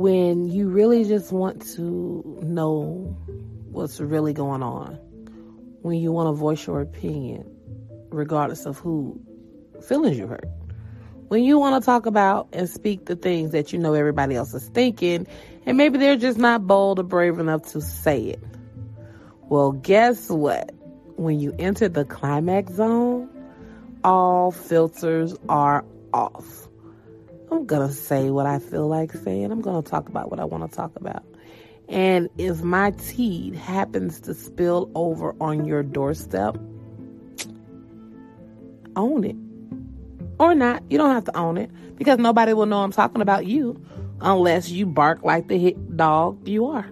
when you really just want to know what's really going on, when you want to voice your opinion, regardless of who feelings you hurt. When you want to talk about and speak the things that you know everybody else is thinking, and maybe they're just not bold or brave enough to say it. Well, guess what? When you enter the climax zone, all filters are off. I'm going to say what I feel like saying. I'm going to talk about what I want to talk about. And if my tea happens to spill over on your doorstep, own it. Or not. You don't have to own it because nobody will know I'm talking about you unless you bark like the hit dog you are.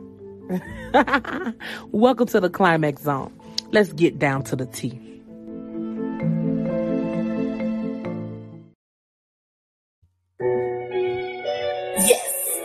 Welcome to the climax zone. Let's get down to the tea.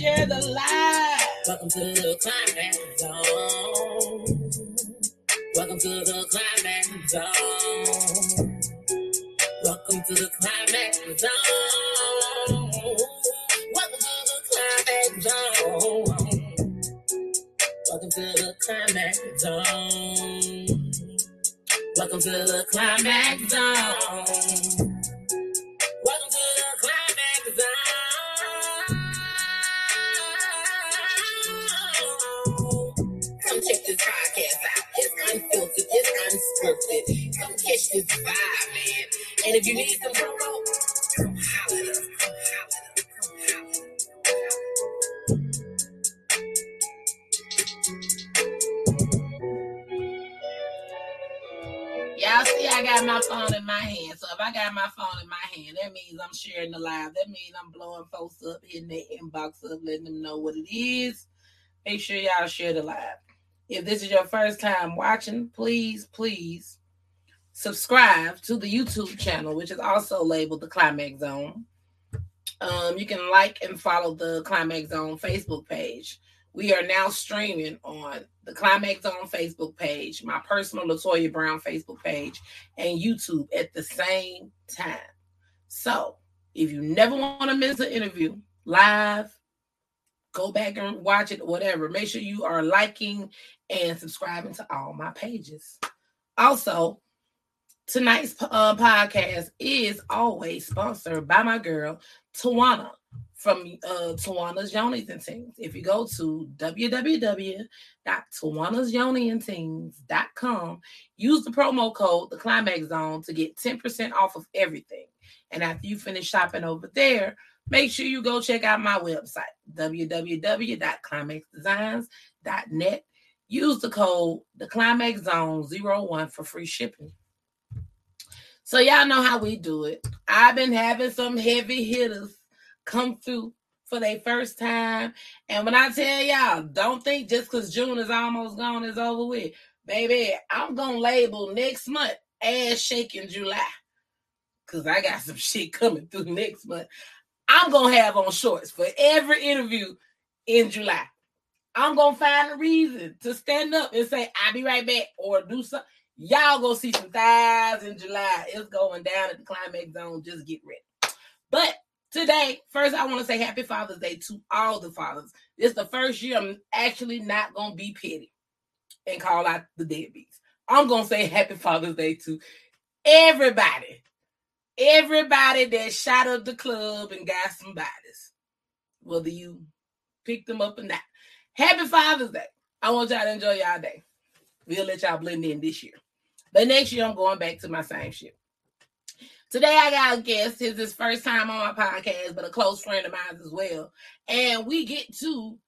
Share the live. Welcome to the climax zone. Welcome to the climax zone. My phone in my hand, that means I'm sharing the live. That means I'm blowing folks up, hitting their inbox up, letting them know what it is. Make sure y'all share the live. If this is your first time watching, please, please subscribe to the YouTube channel, which is also labeled the Climax Zone. Um, you can like and follow the Climax Zone Facebook page. We are now streaming on the Climax Zone Facebook page, my personal Latoya Brown Facebook page, and YouTube at the same time. So if you never want to miss an interview live, go back and watch it, whatever. Make sure you are liking and subscribing to all my pages. Also, tonight's uh, podcast is always sponsored by my girl, Tawana from uh, Tawana's Yoni and Things. If you go to www.tawana'syoniandthings.com, use the promo code the Climax Zone to get 10% off of everything. And after you finish shopping over there, make sure you go check out my website, www.climaxdesigns.net. Use the code the Climax Zone 01 for free shipping. So y'all know how we do it. I've been having some heavy hitters come through for their first time. And when I tell y'all, don't think just because June is almost gone, is over with. Baby, I'm going to label next month ass shaking July. Because I got some shit coming through next month. I'm going to have on shorts for every interview in July. I'm going to find a reason to stand up and say, I'll be right back or do something. Y'all going to see some thighs in July. It's going down at the climax zone. Just get ready. But Today, first, I want to say happy Father's Day to all the fathers. It's the first year I'm actually not going to be petty and call out the deadbeats. I'm going to say happy Father's Day to everybody. Everybody that shot up the club and got some bodies. Whether you pick them up or not. Happy Father's Day. I want y'all to enjoy y'all day. We'll let y'all blend in this year. But next year, I'm going back to my same shit. Today I got a guest. It's his first time on my podcast, but a close friend of mine as well. And we get to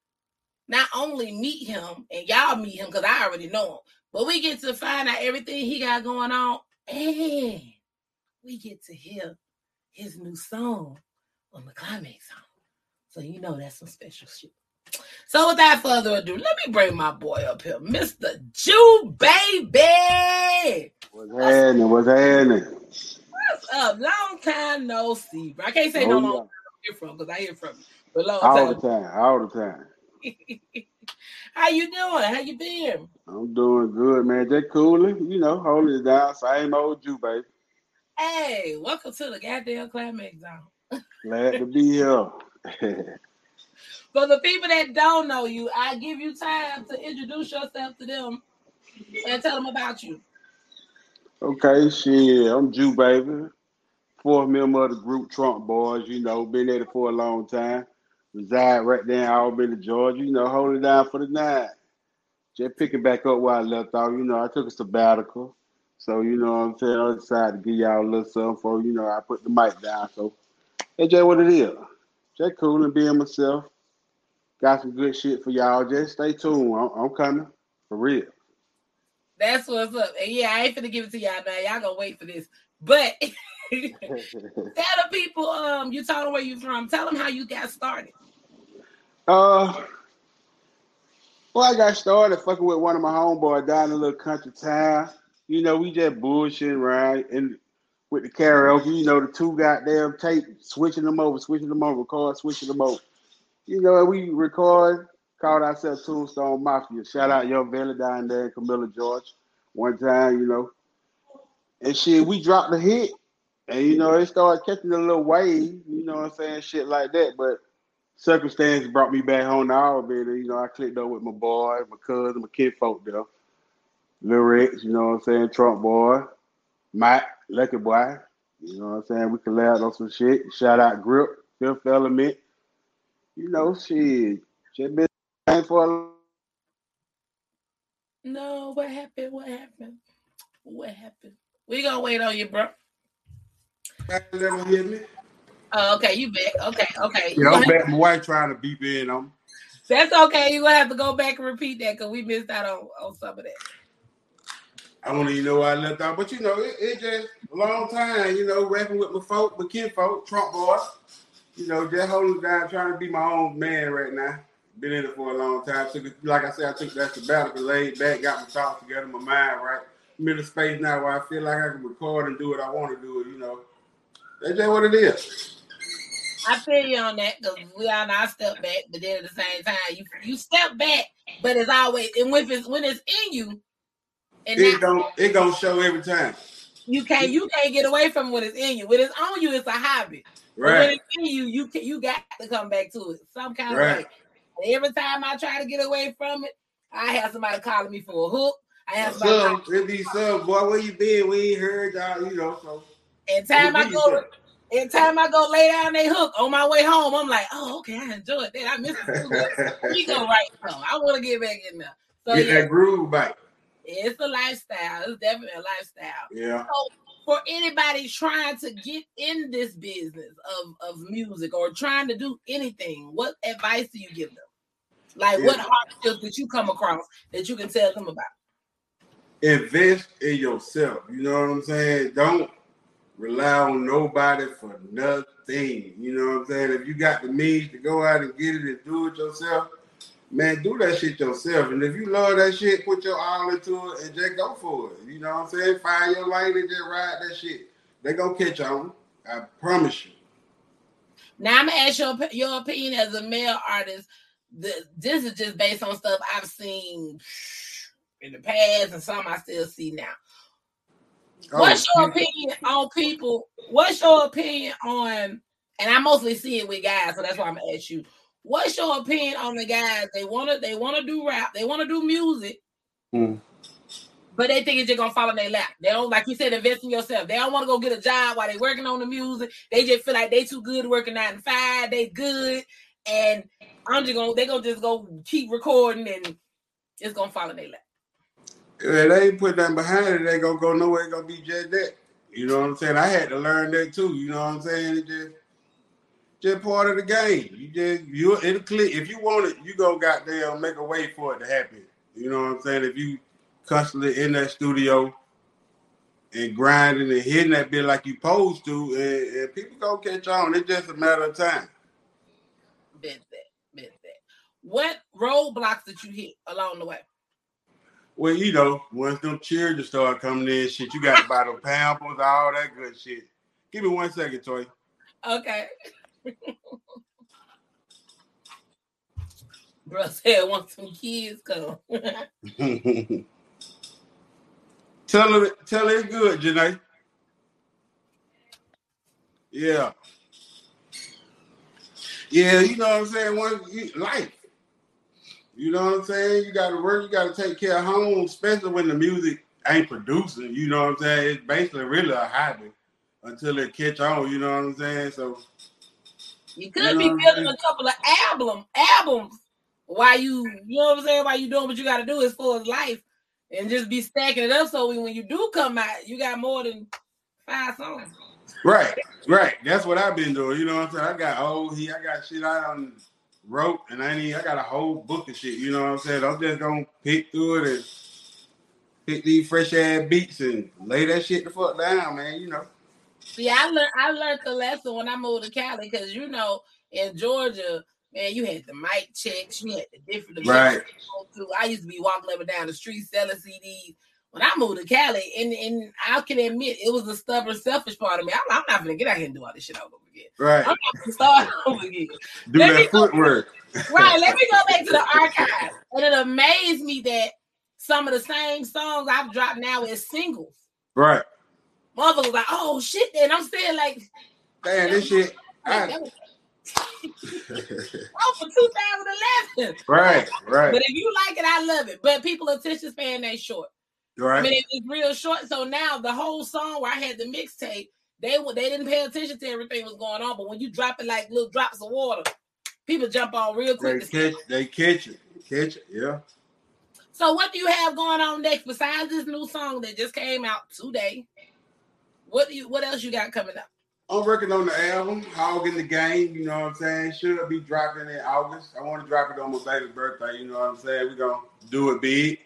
not only meet him and y'all meet him because I already know him, but we get to find out everything he got going on. And we get to hear his new song on the climax zone. So you know that's some special shit. So without further ado, let me bring my boy up here, Mr. Jew Baby. What's happening? What's happening? Up? Long time no see. bro. I can't say Oh, no yeah. long time I hear from because I hear from you. But long All the time. time, all the time. How you doing? How you been? I'm doing good, man. Just cooling, you know, holding it down. Same old you, baby. Hey, welcome to the goddamn climax zone. Glad to be here. For the people that don't know you, I give you time to introduce yourself to them and tell them about you. okay, shit. I'm Jew, baby. Fourth member of the group Trump Boys, you know, been it for a long time. Reside right there in Albany, Georgia, you know, hold it down for the night. Just picking back up where I left off, you know, I took a sabbatical. So, you know what I'm saying? I decided to give y'all a little something for, you know, I put the mic down. So, that's just what it is. Just cool and being myself. Got some good shit for y'all. Just stay tuned. I'm, I'm coming. For real. That's what's up. And yeah, I ain't finna give it to y'all now. Y'all gonna wait for this. But tell the people, um, you told them where you're from. Tell them how you got started. uh, well, I got started fucking with one of my homeboys down in a little country town. You know, we just bullshitting right and with the karaoke. You know, the two goddamn tape, switching them over, switching them over, record, switching them over. You know, we record, called ourselves Tombstone Mafia. Shout out Young Valley down there Camilla, Georgia, One time, you know, and shit, we dropped the hit, and you know, it started catching a little wave. You know what I'm saying? Shit like that, but circumstances brought me back home to Albany. You know, I clicked up with my boy, my cousin, my kinfolk there. Lil Rex, you know what I'm saying? Trump boy, Mike, Lucky boy. You know what I'm saying? We collabed on some shit. Shout out Grip, Fifth Element. You know, shit. Shit been for No, what happened? What happened? What happened? We gonna wait on you, bro. Never hear me. Oh, okay, you back. Okay, okay. Yeah, I'm back. My wife trying to beep in on me. That's okay. You're gonna have to go back and repeat that because we missed out on, on some of that. I don't even know why I left out, but you know, it, it just a long time, you know, rapping with my folk, my kinfolk, Trump boy. You know, just holding down, trying to be my own man right now. Been in it for a long time. Took like I said, I took that sabbatical, laid back, got my thoughts together, my mind right. I'm in a space now where I feel like I can record and do what I want to do. It, you know, that's just what it is. I feel you on that because we all know I step back, but then at the same time, you you step back, but it's always and when it's when it's in you, and It don't, it gonna show every time, you can't you can't get away from what is in you. When it's on you, it's a hobby. But when right? it's in you, you can, you got to come back to it some kind Right. of way. And every time I try to get away from it, I have somebody calling me for a hook. I have somebody. Some, it be some boy, where you been? We ain't heard y'all, you know. So And time I go, and time I go lay down they hook on my way home, I'm like, oh okay, I enjoyed that. I missed it too. We go right now. I want to get back in there. So Get yeah, that groove back. it's a lifestyle. It's definitely a lifestyle. Yeah. So for anybody trying to get in this business of, of music or trying to do anything, what advice do you give them? Like Yeah. what hardships did you come across that you can tell them about? invest in yourself. You know what I'm saying? Don't rely on nobody for nothing. You know what I'm saying? If you got the means to go out and get it and do it yourself, man, do that shit yourself. And if you love that shit, put your all into it and just go for it. You know what I'm saying? Find your lane and just ride that shit. They gonna catch on. I promise you. Now I'm gonna ask your your opinion as a male artist. The, this is just based on stuff I've seen in the past and some I still see now. What's Oh, your opinion on people? What's your opinion on? And I mostly see it with guys, so that's why I'm gonna ask you. What's your opinion on the guys? They wanna they wanna do rap, they wanna do music, Hmm. but they think it's just gonna fall in their lap. They don't like you said, invest in yourself. They don't want to go get a job while they working on the music. They just feel like they too good working nine to five. They good, and I'm just gonna they gonna just go keep recording and it's gonna fall in their lap. They ain't put nothing behind it, they gonna go nowhere. It's gonna be just that. You know what I'm saying? I had to learn that too. You know what I'm saying? It just, just part of the game. You just you it'll click. If you want it, you go goddamn make a way for it to happen. You know what I'm saying? If you constantly in that studio and grinding and hitting that bit like you supposed to, and, and people gonna catch on. It's just a matter of time. Bet that. Bet that. What roadblocks did you hit along the way? Well, you know, once them children start coming in, shit, you got to buy them pampers, all that good shit. Give me one second, Toy. Okay. Bro said once some kids come. tell her, tell her it's good, Janae. Yeah. Yeah, you know what I'm saying? One life. You know what I'm saying? You gotta work, you gotta take care of home, especially when the music ain't producing. You know what I'm saying? It's basically really a hobby until it catch on, you know what I'm saying? So you could you know be building a couple of album albums while you you know what I'm saying, while you doing what you gotta do as far as life and just be stacking it up so when you do come out, you got more than five songs. Right, right. That's what I've been doing. You know what I'm saying? I got old he I got shit I on wrote and I need I got a whole book of shit, you know what I'm saying? I'm just gonna pick through it and pick these fresh ass beats and lay that shit the fuck down, man, you know. See, I learned I learned the lesson when I moved to Cali because you know in Georgia, man, you had the mic checks, you had the different right. I used to be walking up and down the street selling CDs when I moved to Cali, and, and I can admit it was a stubborn, selfish part of me. I'm, I'm not gonna get out here and do all this shit over again. Right. I'm not gonna start over again. Do let that footwork. right. Let me go back to the archive. And it amazed me that some of the same songs I've dropped now as singles. Right. Motherfuckers like, oh shit, and I'm saying like, damn, this shit. I, oh, for 2011. Right, right. But if you like it, I love it. But people attention span they short. Right. I mean, it, it's real short. So now the whole song where I had the mixtape, they they didn't pay attention to everything was going on. But when you drop it like little drops of water, people jump on real quick. They catch, they catch it, catch it, yeah. So what do you have going on next besides this new song that just came out today? What do you what else you got coming up? I'm working on the album, Hog in the Game, you know what I'm saying? Should be dropping in August. I want to drop it on my baby's birthday, you know what I'm saying? We're gonna do it big.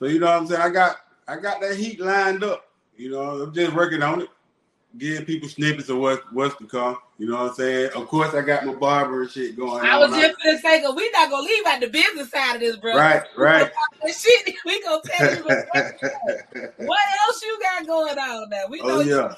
So you know what I'm saying? I got I got that heat lined up. You know, I'm just working on it, giving people snippets of what what's to come. You know what I'm saying? Of course, I got my barber and shit going. On. I was just gonna say, cause we not gonna leave out the business side of this, bro. Right, right. shit, we gonna tell you what, what else you got going on now. We oh yeah.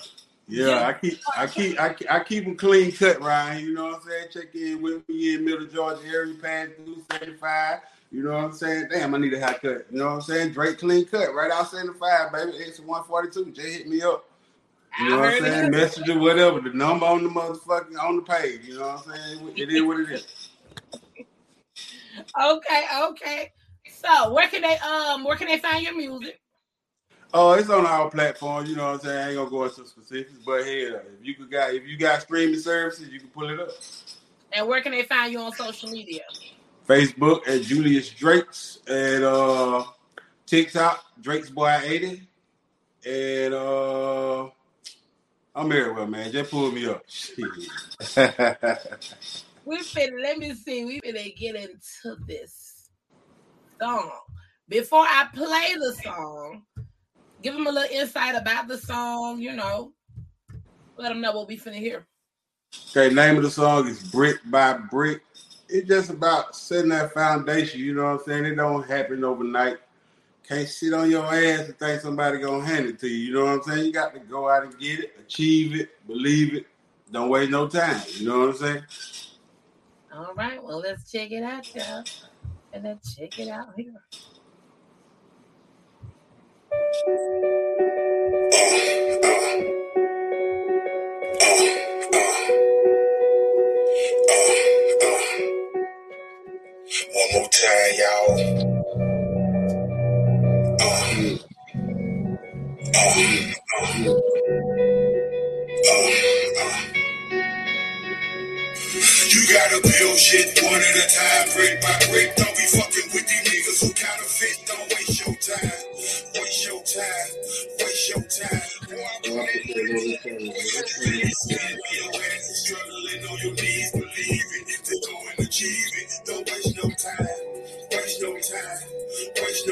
Yeah, I keep, I keep, I keep, I keep them clean cut, Ryan. You know what I'm saying? Check in with me in Middle Georgia area, past through 75. You know what I'm saying? Damn, I need a haircut. You know what I'm saying? Drake clean cut right out 75, baby. It's 142. Just hit me up. You know what I'm saying? Message or whatever. The number on the motherfucking on the page. You know what I'm saying? It is what it is. okay, okay. So where can they um where can they find your music? Oh, it's on our platform. You know what I'm saying? I ain't gonna go into specifics, but hey, if you could got if you got streaming services, you can pull it up. And where can they find you on social media? Facebook at Julius Drakes and uh TikTok Drake's Boy 80. And uh I'm everywhere, man. Just pull me up. we finna let me see. We finna get into this song. Before I play the song, give them a little insight about the song, you know. Let them know what we finna hear. Okay, name of the song is Brick by Brick it's just about setting that foundation. You know what I'm saying? It don't happen overnight. Can't sit on your ass and think somebody gonna hand it to you. You know what I'm saying? You got to go out and get it, achieve it, believe it. Don't waste no time. You know what I'm saying? All right. Well, let's check it out, y'all. And then check it out here. One more time, y'all. Uh, uh, uh, you gotta build shit one at a time, brick by brick. Don't be fucking with these niggas who counterfeit. Don't waste your time. Waste your time. Waste your time. Struggling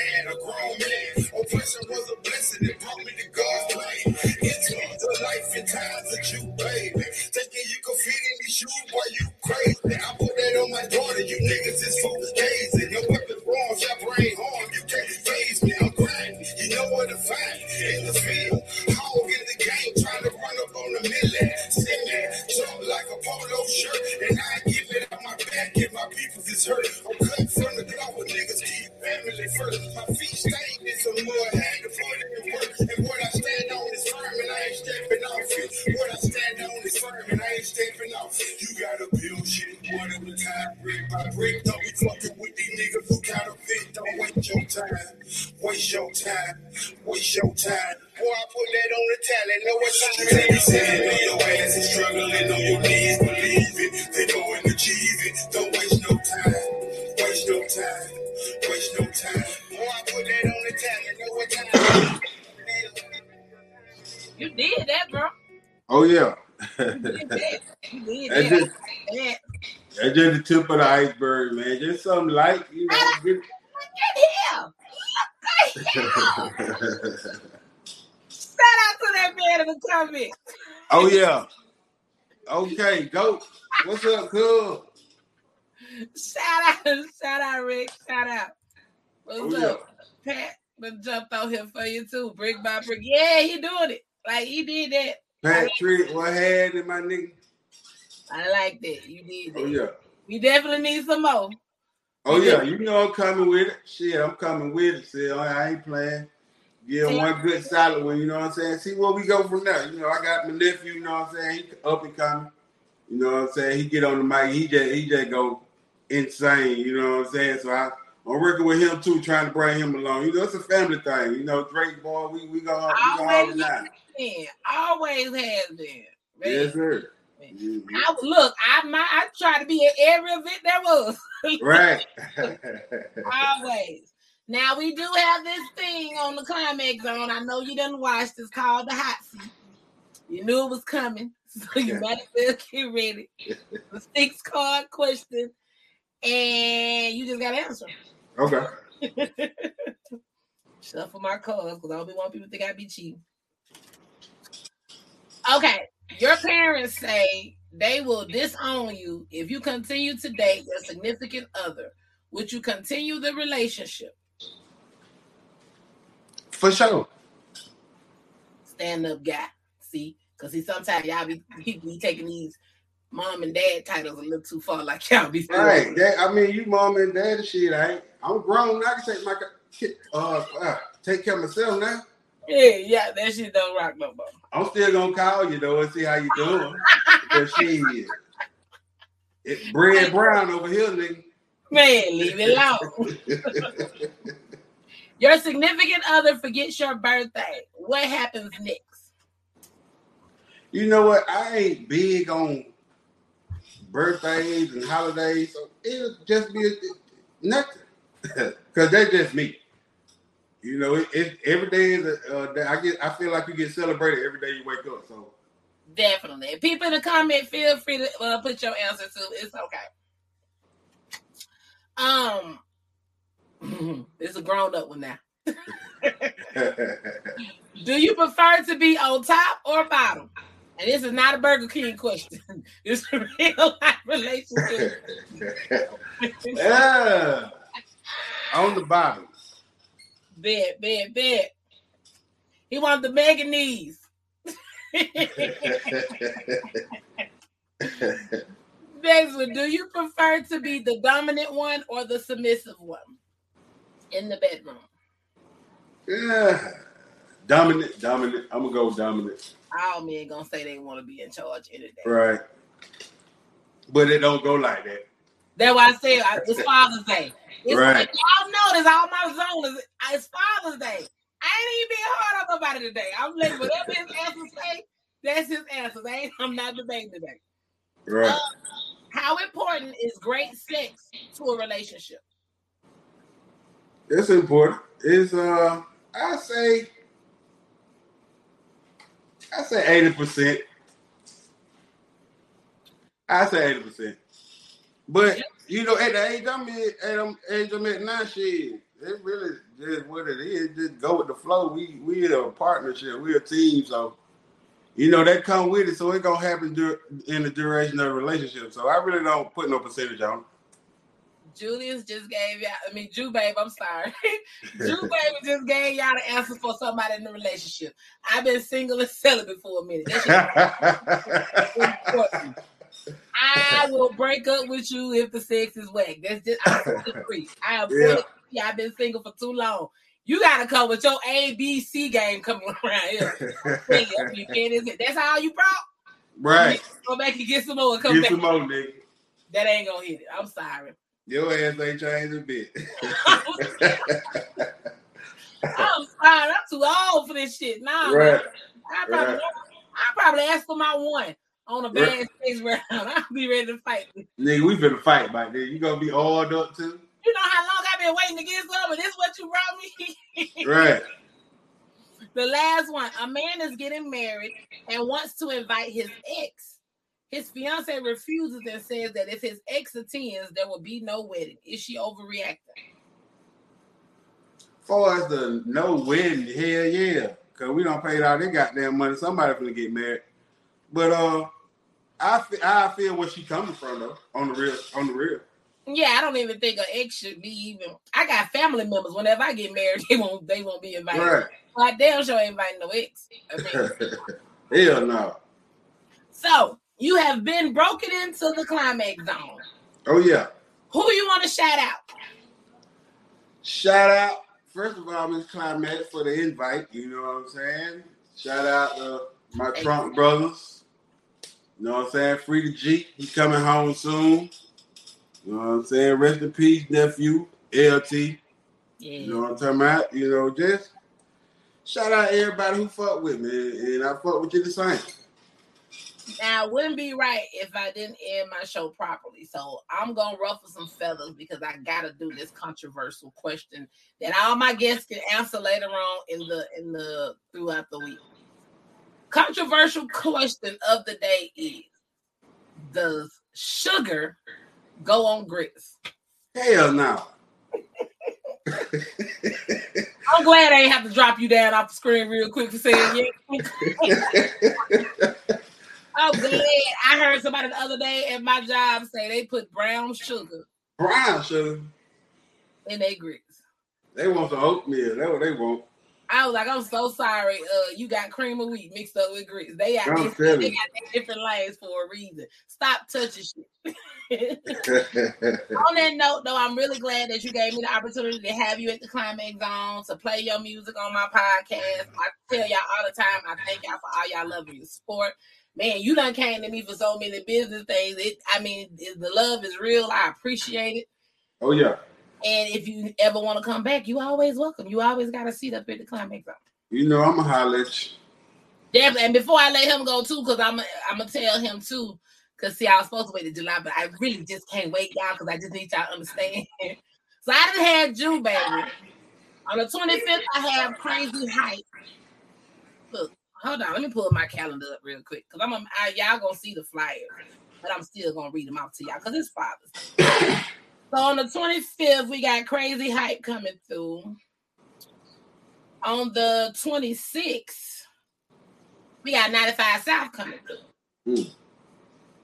Stand, a grown man. Oppression was a blessing, it brought me to God's Oh yeah. That. That's just, that's just the tip of the iceberg, man. Just something light, you know. Look at him. get- Shout out to that man in the comments. oh yeah. Okay, go. What's up, cool? Shout out, shout out, Rick. Shout out. What's Oh, yeah. up? Pat done jumped out here for you too, brick by brick. Yeah, he doing it. Like he did that. Patrick, what had in my nigga? I like that. You oh, that. Oh yeah. We definitely need some more. Oh yeah, you know I'm coming with it. Shit, I'm coming with it. See, I ain't playing. Give him one good solid one, you know what I'm saying? See where we go from there. You know, I got my nephew, you know what I'm saying? He up and coming. You know what I'm saying? He get on the mic, he just he just go insane, you know what I'm saying? So I, I'm working with him too, trying to bring him along. You know, it's a family thing. You know, Drake boy, we we we gonna hold Always it down. been. Always has been. Man. Yes, sir. Mhm. I, look, I my I try to be at every event there was. Right. Always. Now we do have this thing on the climax zone. I know you didn't watch. It's called the hot seat. You knew it was coming, so you might as well get ready. The six card question, and you just got to answer. Okay. Shuffle my cards because I don't be want people to think I be cheating. Okay, your parents say they will disown you if you continue to date your significant other. Would you continue the relationship? For sure. Stand up guy. See, because he sometimes y'all be people be taking these mom and dad titles a little too far, like y'all be. Right. That, I mean, you mom and dad and shit. I ain't, I'm grown. I can take my uh, uh take care of myself now. Yeah, yeah, that shit don't rock no more. I'm still gonna call you though and see how you doing. Because she it bread brown over here, nigga. Man, leave it alone. Your significant other forgets your birthday. What happens next? you know what? I ain't big on birthdays and holidays, so it'll just be nothing. Cause that's just me. You know, it, it every day is a, uh, day- I get. I feel like you get celebrated every day you wake up. So Definitely. People in the comment, feel free to uh, put your answer to. It's okay. Um, it's a grown up one now. Do you prefer to be on top or bottom? And this is not a Burger King question. It's a real life relationship. yeah. On the bottom. Bet, bet, bet. He wanted the mega knees. Next one. Do you prefer to be the dominant one or the submissive one in the bedroom? yeah. Dominant, dominant. I'm gonna go dominant. All men gonna say they want to be in charge any day. Right. But it don't go like that. That's why I say it's Father's Day. It's Right. like, y'all notice all my zones. It's Father's Day. I ain't even being hard on nobody today. I'm like, whatever his answer say, that's his answer. They ain't, I'm not debating today. Right. Uh, how important is great sex to a relationship? It's important. It's uh I say I say eighty percent. I say eighty percent. But you know, at the age I'm at, at the age I'm at now, shit, it really just what it is. Just go with the flow. We we a partnership. We a team. So you know that come with it. So it gonna happen dur- in the duration of the relationship. So I really don't put no percentage on. it. Julius just gave y'all, I mean, Jew Babe, I'm sorry. Jew Babe just gave y'all the answer for somebody in the relationship. I've been single and celibate for a minute. That. I will break up with you if the sex is whack. That's just I'm fully free. I am fully Yeah. free. I've been single for too long. You gotta come with your A B C game coming around here. You, can't- That's all you brought. right. Go back and get some more come Get back. some more, nigga. That ain't gonna hit it. I'm sorry. Your ass ain't changed a bit. I'm sorry. I'm too old for this shit. Nah, right. I probably, Right. I probably ask for my one on a bad Right. stage round. I'll be ready to fight. Nigga, we finna fight back there. You gonna be oiled up too? You know how long I've been waiting to get some, and this what you brought me. Right. The last one. A man is getting married and wants to invite his ex. His fiance refuses and says that if his ex attends, there will be no wedding. Is she overreacting? far as the no wedding, hell yeah. Cause we don't pay all that goddamn money. Somebody finna get married. But uh I feel, I feel where she coming from though. On the real, on the real. Yeah, I don't even think an ex should be even. I got family members. Whenever I get married, they won't. They won't be invited. Right. I damn sure ain't inviting no ex. Hell no. so you have been broken into the climax zone. Oh yeah. Who you want to shout out? Shout out, first of all, Miss Climax for the invite. You know what I'm saying? Shout out to my Trump brothers. You know what I'm saying? Free G. He coming home soon. You know what I'm saying? Rest in peace, nephew. LT. Yeah. You know what I'm talking about? You know, just shout out everybody who fuck with me. And I fuck with you the same. Now, it wouldn't be right if I didn't end my show properly. So I'm gonna ruffle some feathers because I gotta do this controversial question that all my guests can answer later on in the in the throughout the week. Controversial question of the day is: Does sugar go on grits? Hell no. I'm glad I ain't have to drop you down off the screen real quick for saying yeah. I'm glad. I heard somebody the other day at my job say they put brown sugar Brown sugar. in their grits. They want some oatmeal. That's what they want. I was like, I'm so sorry. Uh, you got cream of wheat mixed up with grits. They got, I'm they, telling they you. got different lanes for a reason. Stop touching shit. On that note, though, I'm really glad that you gave me the opportunity to have you at the Climax Zone to play your music on my podcast. I tell y'all all the time, I thank y'all for all y'all love and your support. Man, you done came to me for so many business things. It, I mean, the love is real. I appreciate it. oh yeah. And if you ever want to come back, you always welcome. You always got a seat up at the Climax. You know I'ma holler. Definitely. And before I let him go too, because I'm I'm gonna tell him too. Cause see, I was supposed to wait to July, but I really just can't wait, y'all, because I just need y'all to understand. so I done had June baby. On the 25th, I have crazy hype. Hold on, let me pull my calendar up real quick. Cause I'm I, y'all gonna see the flyer, but I'm still gonna read them out to y'all because it's Father's. Day. so on the 25th, we got crazy hype coming through. On the 26th, we got 95 South coming through. Mm.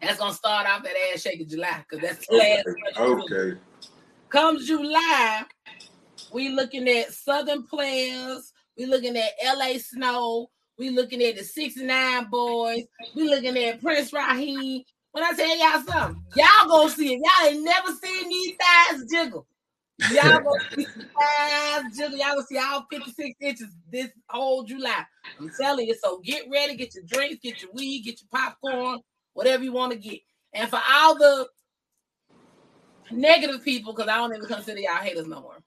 That's gonna start off that ass shaking July because that's the last. month. Okay. Come July, we looking at Southern players. We looking at LA Snow. We looking at the 69 boys. We looking at Prince Raheem. When I tell y'all something, y'all gonna see it. Y'all ain't never seen these thighs jiggle. Y'all gonna see thighs jiggle. Y'all gonna see all 56 inches this whole July. I'm telling you. So get ready, get your drinks, get your weed, get your popcorn, whatever you want to get. And for all the negative people, because I don't even consider y'all haters no more.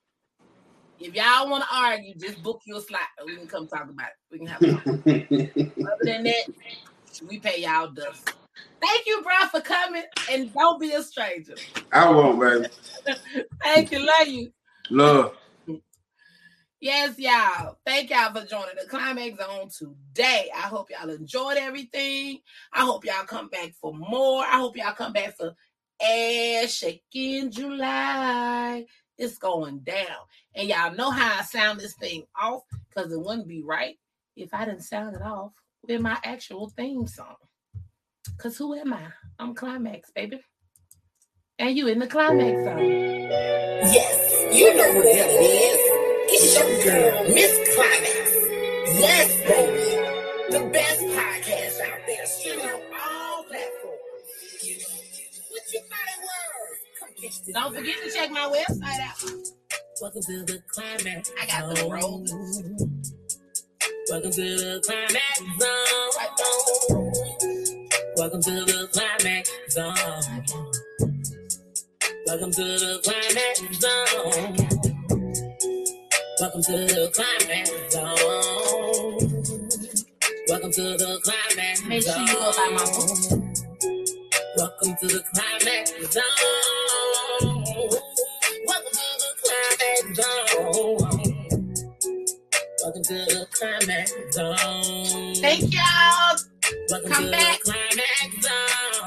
If y'all want to argue, just book your slot. and We can come talk about it. We can have. Other than that, we pay y'all dust. Thank you, bro, for coming. And don't be a stranger. I won't, baby. Thank you. Love you. Love. Yes, y'all. Thank y'all for joining the Climax Zone today. I hope y'all enjoyed everything. I hope y'all come back for more. I hope y'all come back for Shaking July. It's going down. And y'all know how I sound this thing off because it wouldn't be right if I didn't sound it off with my actual theme song. Because who am I? I'm Climax, baby. And you in the Climax Zone. Yes, you know what that is. It's your girl, Miss Climax. Yes, baby. The best podcast out there, on all Don't forget to check my website out. Welcome to the climax. I got the rolls. Welcome to the climax zone. Welcome to the climax zone. Welcome to the climax zone. Welcome to the climax zone. Welcome to the climax zone. Make sure you go buy my book. Welcome to the climax zone. Welcome to the climax zone. Thank y'all. Welcome Come to back. the climax zone.